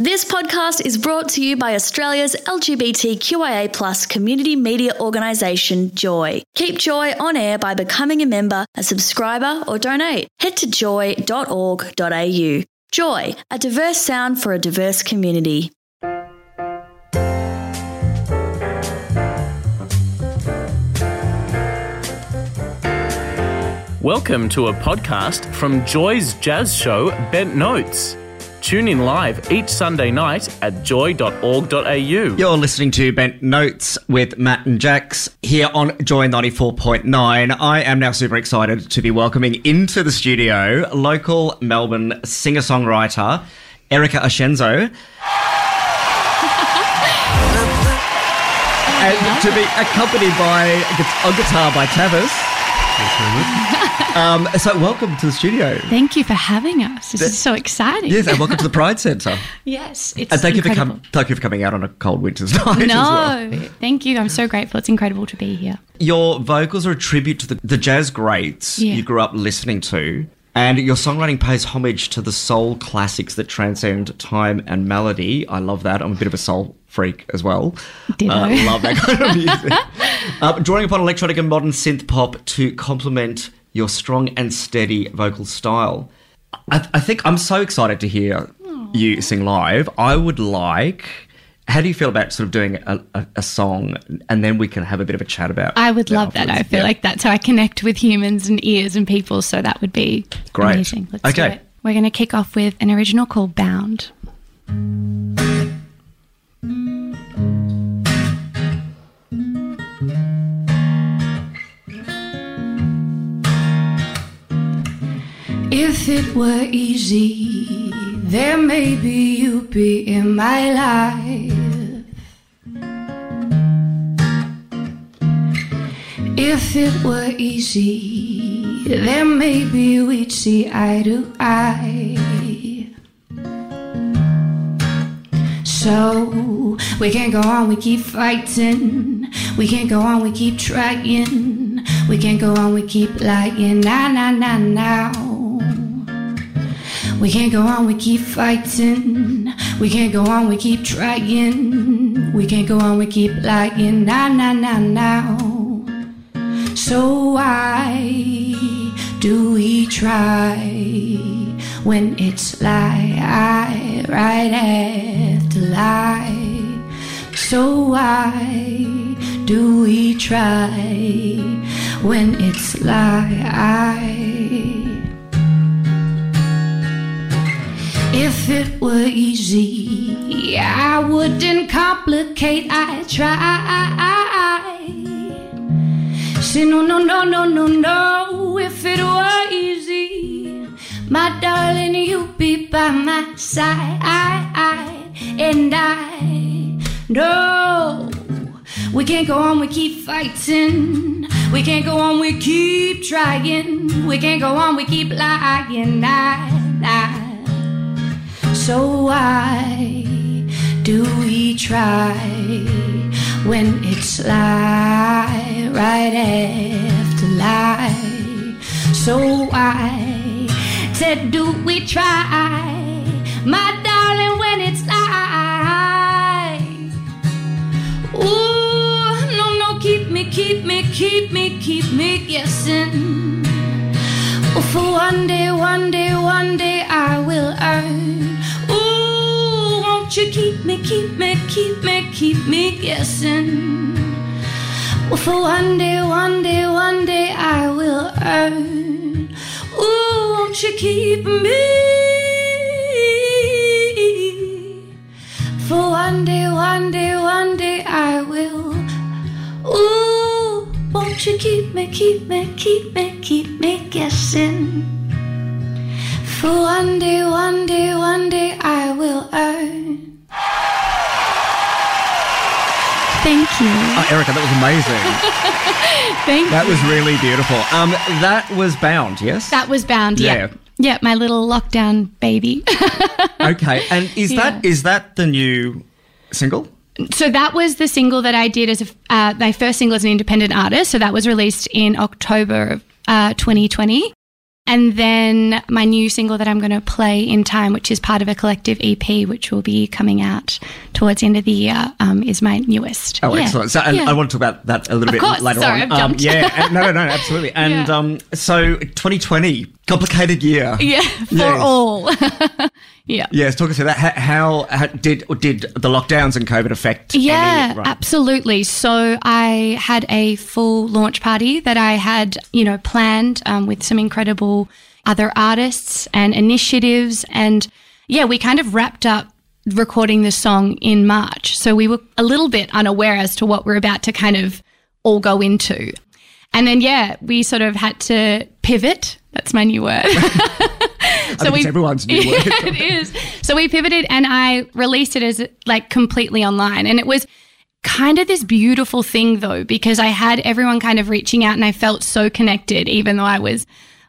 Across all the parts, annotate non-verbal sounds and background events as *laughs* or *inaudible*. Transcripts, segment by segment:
This podcast is brought to you by Australia's LGBTQIA plus community media organisation, Joy. Keep Joy on air by becoming a member, a subscriber, or donate. Head to joy.org.au. Joy, a diverse sound for a diverse community. Welcome to a podcast from Joy's jazz show, Bent Notes. Tune in live each Sunday night at joy.org.au. You're listening to Bent Notes with Matt and Jax here on Joy 94.9. I am now super excited to be welcoming into the studio local Melbourne singer songwriter Erika Ascenzo. *laughs* and to be accompanied by a guitar by Tavis. *laughs* Um, so, welcome to the studio. Thank you for having us. This is so exciting. Yes, and welcome to the *laughs* Pride Centre. yes, it's And thank you, for incredible. com- thank you for coming out on a cold winter's *laughs* night. No, well. thank you. I'm so grateful. It's incredible to be here. Your vocals are a tribute to the, the jazz greats Yeah. you grew up listening to, and your songwriting pays homage to the soul classics that transcend time and melody. I love that. I'm a bit of a soul freak as well. Ditto. Uh, love that kind of music. *laughs* uh, drawing upon electronic and modern synth pop to complement your strong and steady vocal style. I, I think I'm so excited to hear you sing live. I would like. How do you feel about sort of doing a, a, a song and then we can have a bit of a chat about? I would it love that. I feel Yeah. like that's how I connect with humans and ears and people. So that would be Great. amazing. Let's do Okay. it. We're going to kick off with an original called Bound. If it were easy, there maybe you'd be in my life. If it were easy, then maybe we'd see eye to eye. So we can't go on, we keep fighting. We can't go on, we keep trying. We can't go on, we keep lying. Nah, nah, nah, now. We can't go on, we keep fighting. We can't go on, we keep trying. We can't go on, we keep lying. Nah, nah, nah, now. So why do we try when it's lie I right after lie? So why do we try when it's lie? If it were easy, I wouldn't complicate. I try. Say no, no, no, no, no, no. If it were easy, my darling, you'd be by my side. And I know we can't go on, we keep fighting. We can't go on, we keep trying. We can't go on, we keep lying. I, I. So why do we try when it's lie right after lie? So why said do we try, my darling, when it's lie? Ooh, no, no, keep me, keep me, keep me, keep me guessing. Oh, for one day, one day, one day I will earn. You keep me, keep me, keep me, keep me guessing? Well, for one day, one day, one day I will earn. Ooh, won't you keep me? For one day, one day, one day I will. Ooh, won't you keep me, keep me, keep me, keep me guessing? For one day, one day, one day I will earn. Thank you. Oh, Erika, that was amazing. *laughs* Thank you. that you. was really beautiful. Um, that was Bound, yes? That was Bound. Yeah. Yeah. Yeah, my little lockdown baby. *laughs* okay. And is that Yeah. is that the new single? so that was the single that I did as a, uh, my first single as an independent artist. So that was released in October of uh, 2020. And then my new single that I'm going to play in time, which is part of a collective EP, which will be coming out towards the end of the year, um, is my newest. Oh, Yeah. excellent. So, Yeah. I want to talk about that a little bit course. later Sorry, on. I've Um, yeah, no, no, no, absolutely. And *laughs* Yeah. um, so 2020, complicated year. Yeah, for Yes. all. *laughs* yeah. Yes, talk us through that. How, how, did did the lockdowns and COVID affect? Yeah, any, right. absolutely. So I had a full launch party that I had, you know, planned um, with some incredible other artists and initiatives. And yeah, we kind of wrapped up recording the song in March. So we were a little bit unaware as to what we're about to kind of all go into. And then, yeah, we sort of had to pivot. That's my new word. *laughs* I think it's everyone's new *laughs* yeah, word. it is. So we pivoted and I released it as like completely online. And it was kind of this beautiful thing though, because I had everyone kind of reaching out and I felt so connected, even though I was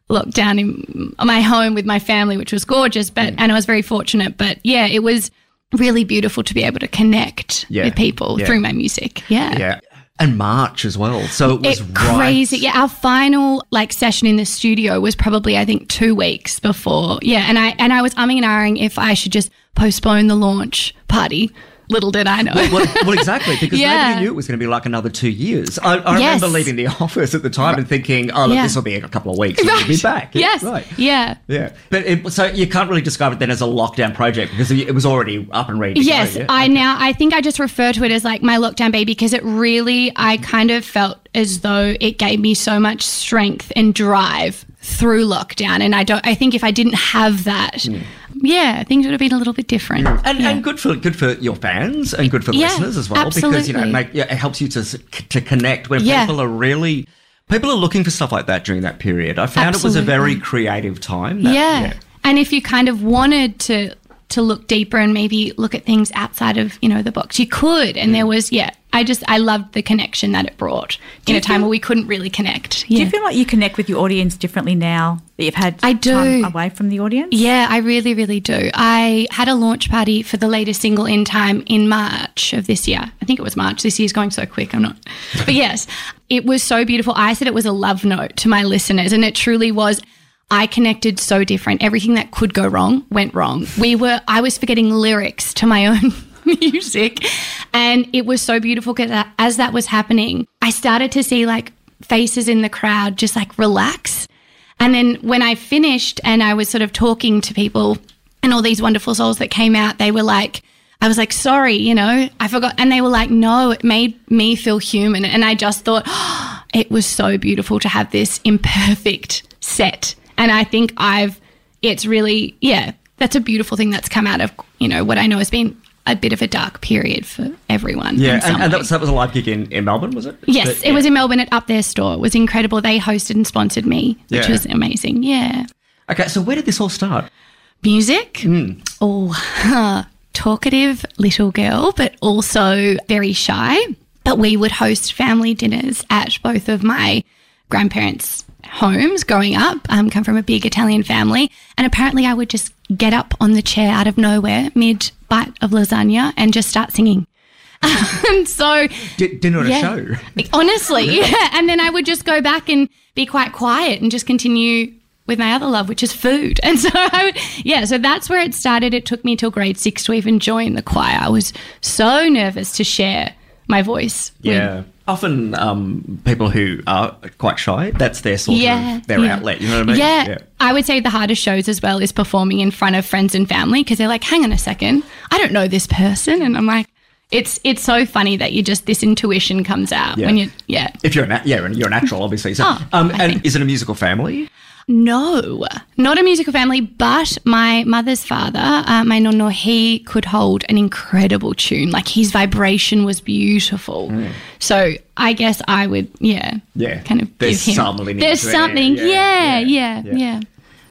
locked down in my home with my family, which was gorgeous, but, mm. and I was very fortunate. But yeah, it was really beautiful to be able to connect Yeah. with people Yeah. through my music. Yeah. Yeah. And March as well. So it was It right. crazy. Yeah, our final like session in the studio was probably I think two weeks before. Yeah, and I and I was umming and ahhing if I should just postpone the launch party. Little did I know. well, well, *laughs* exactly, because Yeah. nobody knew it was going to be like another two years. I, I Yes. remember leaving the *laughs* office at the time and thinking, "Oh, look, Yeah. this will be a couple of weeks, and we'll be back." Yeah, *laughs* Yes. right. Yeah. Yeah, but it, so you can't really describe it then as a lockdown project because it was already up and ready. Yes, go, yeah? I Okay. now I think I just refer to it as like my lockdown baby because it really I kind of felt as though it gave me so much strength and drive through lockdown and I don't I think if I didn't have that Hmm. yeah, things would have been a little bit different. And, Yeah. and good for good for your fans and good for Yeah, listeners as well because you know absolutely. make, yeah, it helps you to to connect when Yeah. people are really people are looking for stuff like that during that period. I found it was a very creative time. that- yeah. And if you kind of wanted to to look deeper and maybe look at things outside of, you know, the box, you could. And Mm. there was, yeah, I just I loved the connection that it brought in a time where we couldn't really connect. Do Yeah. you feel like you connect with your audience differently now that you've had I do. time away from the audience? Yeah, I really, really do. I had a launch party for the latest single in time in March of this year. I think it was March. This year's going so quick. I'm not. But *laughs* yes, it was so beautiful. I said it was a love note to my listeners, and it truly was. I connected so different. Everything that could go wrong went wrong. We were, I was forgetting lyrics to my own *laughs* music. And it was so beautiful because as that was happening, I started to see like faces in the crowd just like relax. And then when I finished and I was sort of talking to people and all these wonderful souls that came out, they were like, I was like, sorry, you know, I forgot. And they were like, no, it made me feel human. And I just thought, *gasps* it was so beautiful to have this imperfect set. And I think I've, it's really, yeah, that's a beautiful thing that's come out of, you know, what I know has been a bit of a dark period for everyone. Yeah, and, and that, was, that was a live gig in, in Melbourne, was it? Yes, But, it was in Melbourne at Up Their Store. It was incredible. They hosted and sponsored me, which Yeah. was amazing. Yeah. Okay, so where did this all start? Music. Hmm. Oh, *laughs* talkative little girl, but also very shy. But we would host family dinners at both of my grandparents' homes growing up. Um, come from a big Italian family, and apparently I would just get up on the chair out of nowhere mid bite of lasagna and just start singing. and *laughs* so D- dinner at a show. Honestly, *laughs* yeah. *laughs* And then I would just go back and be quite quiet and just continue with my other love, which is food. And so I would, yeah, so that's where it started. It took me till grade six to even join the choir. I was so nervous to share my voice. with- Yeah. Often um, people who are quite shy, that's their sort yeah, of their yeah. outlet. You know what I mean? Yeah, I would say the hardest shows as well is performing in front of friends and family because they're like, "Hang on a second, I don't know this person," and I'm like, "It's it's so funny that you just this intuition comes out Yeah. when you yeah." If you're a yeah, and you're a natural, obviously. So, *laughs* Oh, um, and think- is it a musical family? No, not a musical family, but my mother's father, uh, my nonno, he could hold an incredible tune. Like his vibration was beautiful. So I guess I would, yeah, Mm. Yeah. kind of There's give him. some lineage There's something, yeah, yeah, yeah, yeah, yeah.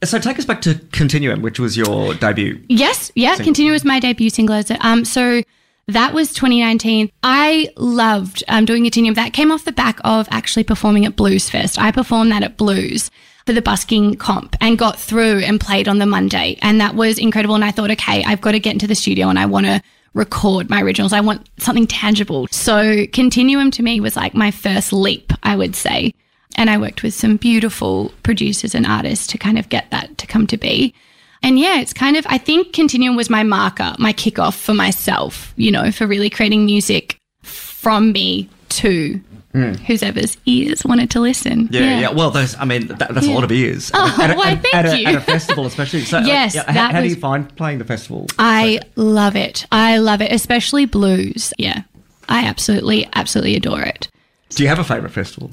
So take us back to Continuum, which was your debut. Yes, yeah. Continuum was my debut single. Um, so that was 2019. I loved um, doing Continuum. That came off the back of actually performing at Blues Fest. I performed that at Blues for the busking comp and got through and played on the Monday, and that was incredible. And I thought, okay, I've got to get into the studio and I want to record my originals. I want something tangible. So Continuum to me was like my first leap, I would say. And I worked with some beautiful producers and artists to kind of get that to come to be. And yeah, it's kind of, I think Continuum was my marker, my kickoff for myself, you know, for really creating music from me to whoever's ears wanted to listen. Hmm. Yeah, yeah. Well, there's, I mean, that, that's a lot of ears. Oh, at, a, why, at, thank at a, you. at a festival, especially. So, like, Yes, yeah, how, how do you find playing the festival? I love it. I love it, especially blues. Yeah. I absolutely, absolutely adore it. Do you have a favourite festival?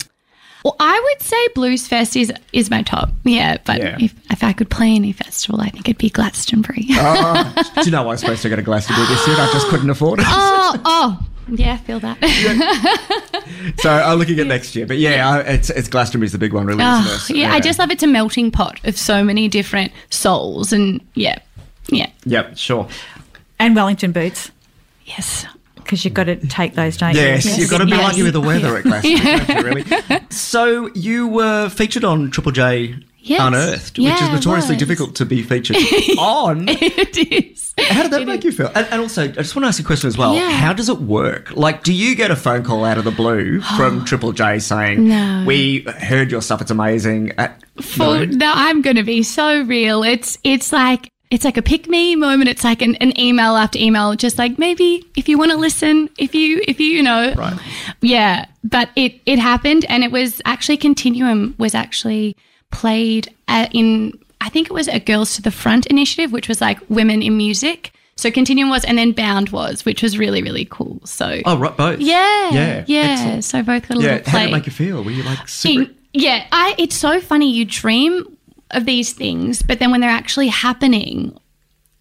Well, I would say Blues Fest is is my top. Yeah, but Yeah. if if I could play any festival, I think it'd be Glastonbury. Oh, *laughs* do you know I was supposed to go to Glastonbury this year? I just couldn't afford it. oh, oh, yeah, I feel that. *laughs* So I'm looking at next year. But yeah, I- it's, it's Glastonbury's the big one, really, Oh, isn't it? yeah, I just love it's a melting pot of so many different souls, and yeah, yeah, Yep, sure. And Wellington boots, yes. Because you've got to take those, don't Yes, you? you've got to be Yes. lucky with the weather at *laughs* Glastonbury, you, really? So you were featured on Triple J Yes. Unearthed, Yeah, which is notoriously difficult to be featured *laughs* on. *laughs* it is. How did that make you feel? And, and also, I just want to ask you a question as well. Yeah. How does it work? Like, do you get a phone call out of the blue from *gasps* Triple J saying, No. "We heard your stuff; it's amazing"? For, no? no, I'm going to be so real. It's it's like it's like a pick me moment. It's like an, an email after email, just like maybe if you want to listen, if you if you you know, Right. yeah. But it it happened, and it was actually Continuum was actually played at, in I think it was a Girls to the Front initiative, which was like women in music. So Continuum was, and then Bound was, which was really really cool. So Oh, right, both. yeah, yeah, yeah. excellent. So both got a Yeah, little how did it make you feel? Were you like super? In- yeah, I, it's so funny. You dream of these things, but then when they're actually happening,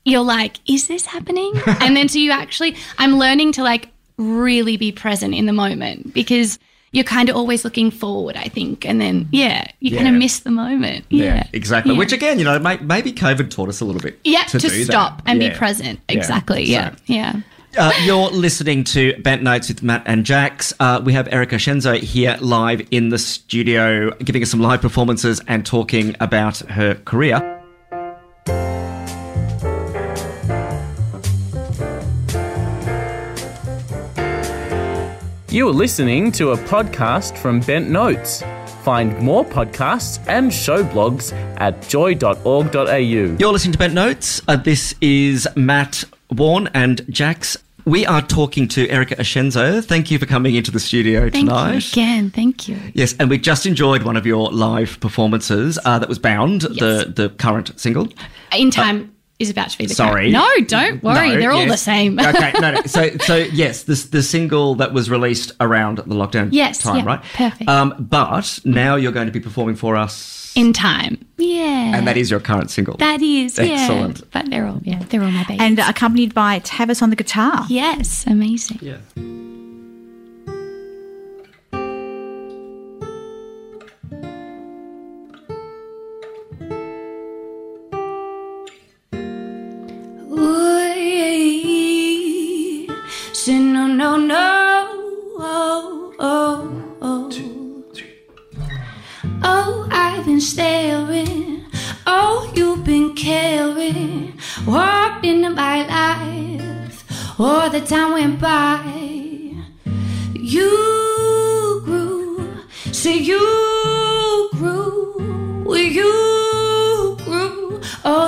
you're like, is this happening? *laughs* and then so you actually, I'm learning to like really be present in the moment because you're kind of always looking forward, I think. And then, yeah, you kind of miss the moment. Yeah, exactly. Yeah. Which again, you know, may, maybe COVID taught us a little bit. yeah, to, to, do that. stop and Yeah. be present. Yeah. Exactly. Yeah. So- Yeah. Uh, you're listening to Bent Notes with Matt and Jax. Uh, we have Erika Ascenzo here live in the studio, giving us some live performances and talking about her career. You are listening to a podcast from Bent Notes. Find more podcasts and show blogs at joy.org.au. You're listening to Bent Notes. Uh, this is Matt Warren and Jax. We are talking to Erika Ascenzo. Thank you for coming into the studio Thank tonight. you again. Thank you. Yes, and we just enjoyed one of your live performances uh, that was Bound, the, the current single. In time is about to be the Uh, Sorry. No, don't worry. No, They're all the same. okay, no, no. *laughs* So, so yes, this the single that was released around the lockdown Yes, time, yeah, right? perfect. Um, but now you're going to be performing for us, In time. Yeah. and that is your current single. That is, Excellent. yeah. But they're all, yeah, they're all my babies. And accompanied by Tavis on the guitar. yes, amazing. yeah.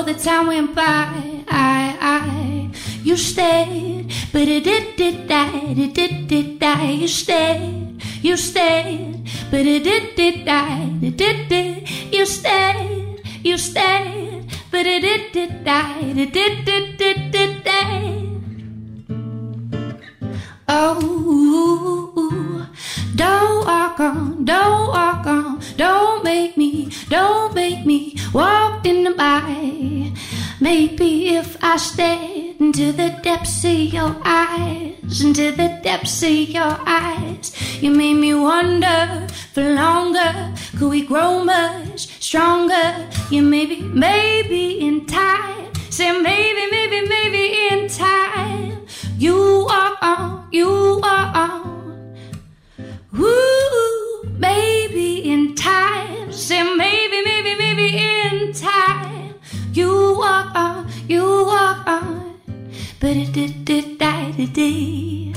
The time went by. I, I, you stayed, but it did, did die, it did, did die. You stayed, you stayed, but it did, did die, it did, did. You stayed, you stayed, but it did, did die, it did, did, did, did die. Oh, don't walk on, don't walk on, don't make me, don't make me walk in the by. Maybe if I stared into the depths of your eyes, into the depths of your eyes, you made me wonder for longer. Could we grow much stronger? You maybe, maybe in time. Say maybe, maybe, maybe in time. You are on, you are on. Ooh, maybe in time. Say maybe, maybe, maybe in time. You walk on, you walk on. But it did, did, die today.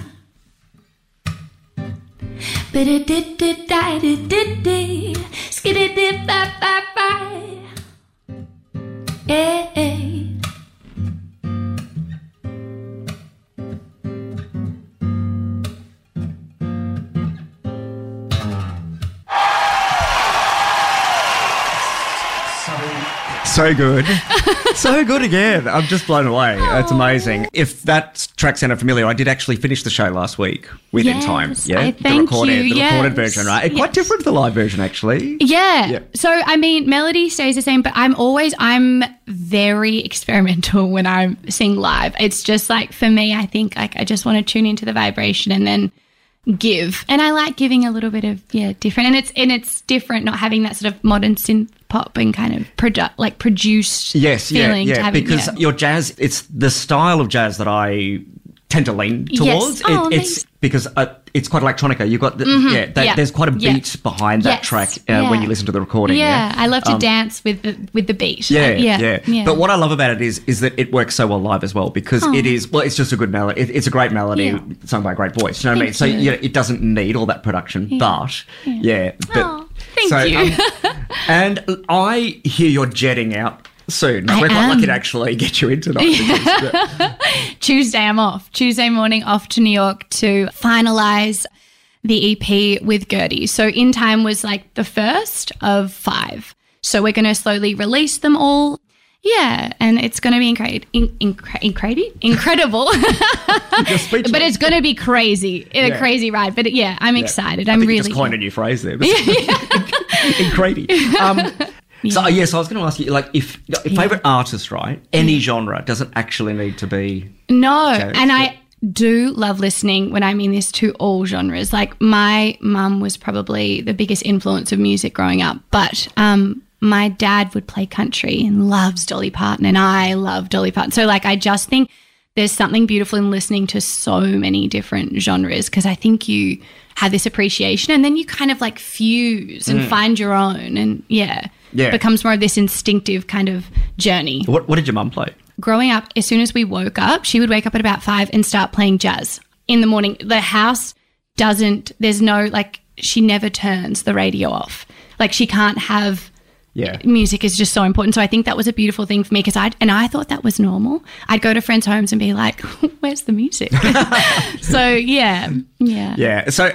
Biddy-did-did-di-did-did-di. Skiddy-did-bye-bye-bye. Eh, eh. So good. *laughs* so good again. I'm just blown away. It's amazing. If that track sounded familiar, I did actually finish the show last week within Yes, time. Yeah. I the thank recorded, you, The recorded version, right? It's Quite different to the live version, actually. Yeah. Yeah. So I mean, melody stays the same, but I'm always I'm very experimental when I sing live. It's just like for me, I think like I just want to tune into the vibration and then give. And I like giving a little bit of yeah different, and it's and it's different not having that sort of modern synth pop and kind of produ- like produced Yes, yeah, yeah. having, because yeah. your jazz, it's the style of jazz that I tend to lean towards. Yes. towards. Oh, it's. Because uh, it's quite electronica. You've got the, yeah, that, Yeah. There's quite a Yeah. beat behind that Yes. track uh, when you listen to the recording. yeah, Yeah, I love to Um, dance with the with the beat. Yeah, yeah, yeah, But what I love about it is is that it works so well live as well because it is well, it's just a good melody. It, it's a great melody Yeah. sung by a great voice. You know what I mean? Thank So you. yeah, it doesn't need all that production, but yeah. but, Aw, thank you. um, *laughs* and I hear you're jetting out soon. I We're quite lucky to actually get you in tonight. because, yeah. *laughs* Tuesday, I'm off. Tuesday morning, off to New York to finalize the EP with Gertie. So, In Time was like the first of five. So, we're going to slowly release them all. Yeah, and it's going to be incre- in- incre- incredi- incredible. *laughs* But it's going to be crazy. A Yeah. crazy ride. But yeah, I'm excited. I I'm think really you just coined a new phrase there. *laughs* Incredible. Um, So yes, I was going to ask you, like, if favorite artist, right? Any genre doesn't actually need to be. No, Jazz, and yeah. I do love listening when I mean this to all genres. Like my mum was probably the biggest influence of music growing up, but um, my dad would play country and loves Dolly Parton, and I love Dolly Parton. So like, I just think there's something beautiful in listening to so many different genres because I think you have this appreciation, and then you kind of like fuse and find your own, and yeah, Mm. Yeah. becomes more of this instinctive kind of journey What, what did your mum play? growing up, as soon as we woke up, she would wake up at about five and start playing jazz in the morning. The house doesn't, there's no, like, she never turns the radio off. Like, she can't have. Yeah. Music is just so important. So I think that was a beautiful thing for me because I and I thought that was normal. I'd go to friends' homes and be like, *laughs* "Where's the music?" *laughs* so yeah, yeah, Yeah. So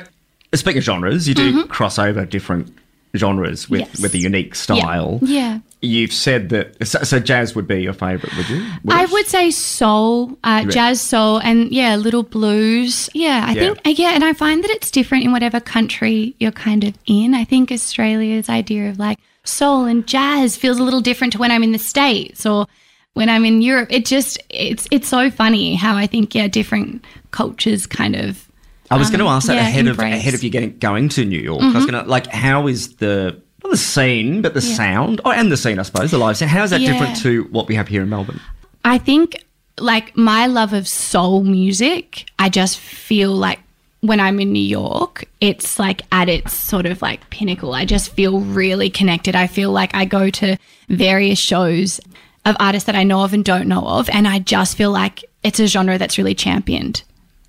speaking of genres, you do mm-hmm. cross over different genres with. Yes. with a unique style. yeah. You've said that. So, so jazz would be your favourite, would you? I would say soul, uh, jazz soul, and yeah, little blues. Yeah, I Yeah. think uh, yeah, and I find that it's different in whatever country you're kind of in. I think Australia's idea of like soul and jazz feels a little different to when I'm in the states or when I'm in Europe. It just it's it's so funny how I think yeah, different cultures kind of. I was going to um, ask that yeah, ahead embrace. of ahead of you getting going to New York. I was going to like, how is the not the scene, but the sound, oh, and the scene, I suppose, the live scene. How is that Yeah. different to what we have here in Melbourne? I think like my love of soul music, I just feel like when I'm in New York, it's like at its sort of like pinnacle. I just feel really connected. I feel like I go to various shows of artists that I know of and don't know of, and I just feel like it's a genre that's really championed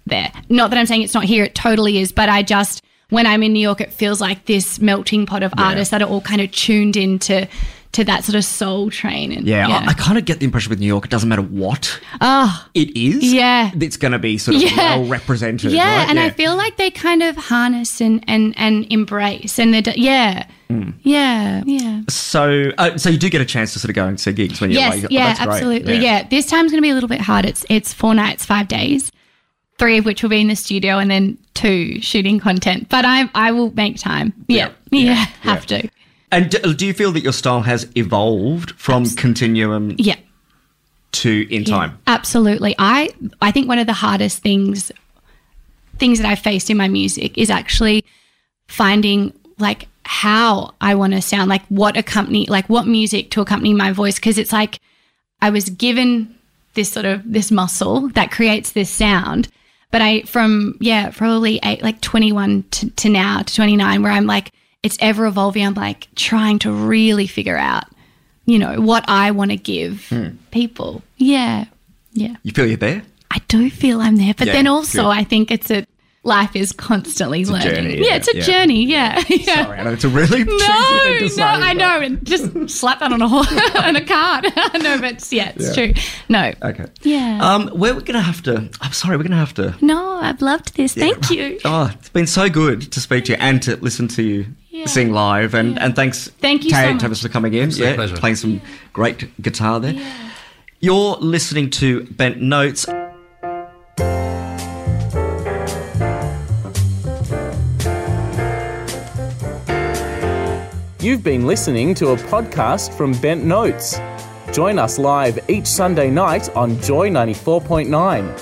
there. Not that I'm saying it's not here, it totally is, but I just when I'm in New York, it feels like this melting pot of artists that are all kind of tuned into to that sort of soul train. And Yeah, I, I kind of get the impression with New York, it doesn't matter what oh, it is. Yeah. it's going to be sort of Yeah. well represented. Yeah, right? and I feel like they kind of harness and and and embrace, and they do, yeah, Hmm. yeah, yeah. so. Uh, so you do get a chance to sort of go and see gigs when you're Yes, like, yeah, that's great. absolutely. Yeah. this time's going to be a little bit hard. It's it's four nights, five days, three of which will be in the studio, and then two shooting content. But I I will make time. Yeah, Yeah, yeah, yeah, *laughs* have yeah. to. And do, do you feel that your style has evolved from Continuum Yeah. to In Time? Absolutely. I I think one of the hardest things things that I've faced in my music is actually finding like how I want to sound, like what accompany like what music to accompany my voice because it's like I was given this sort of this muscle that creates this sound but I from yeah probably eight, like 21 to, to now to 29 where I'm like it's ever evolving. I'm like trying to really figure out you know what I want to give hmm. people. Yeah. Yeah. You feel you're there? I do feel I'm there but Yeah, then also good. I think it's a life is constantly learning. journey, yeah, yeah, it's a yeah. journey. Yeah, *laughs* yeah. Sorry, I know it's a really No, thing to no, I know. and Just slap that on a horse, *laughs* on a card. *laughs* no, but it's- yeah, it's Yeah. true. No, Okay. Yeah. Um, we're gonna have to. I'm sorry, we're gonna have to. no, I've loved this. Thank you. Oh, it's been so good to speak to you and to listen to you Yeah. sing live. And, and thanks, Thank you so Tay, much. Tavis, for coming in. Absolute yeah, pleasure. playing some great guitar there. You're listening to Bent Notes. You've been listening to a podcast from Bent Notes. Join us live each Sunday night on Joy 94.9.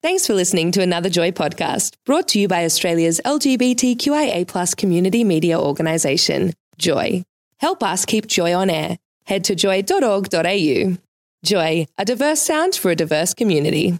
Thanks for listening to another Joy podcast brought to you by Australia's LGBTQIA community media organisation, Joy. Help us keep Joy on air. Head to joy.org.au. Joy, a diverse sound for a diverse community.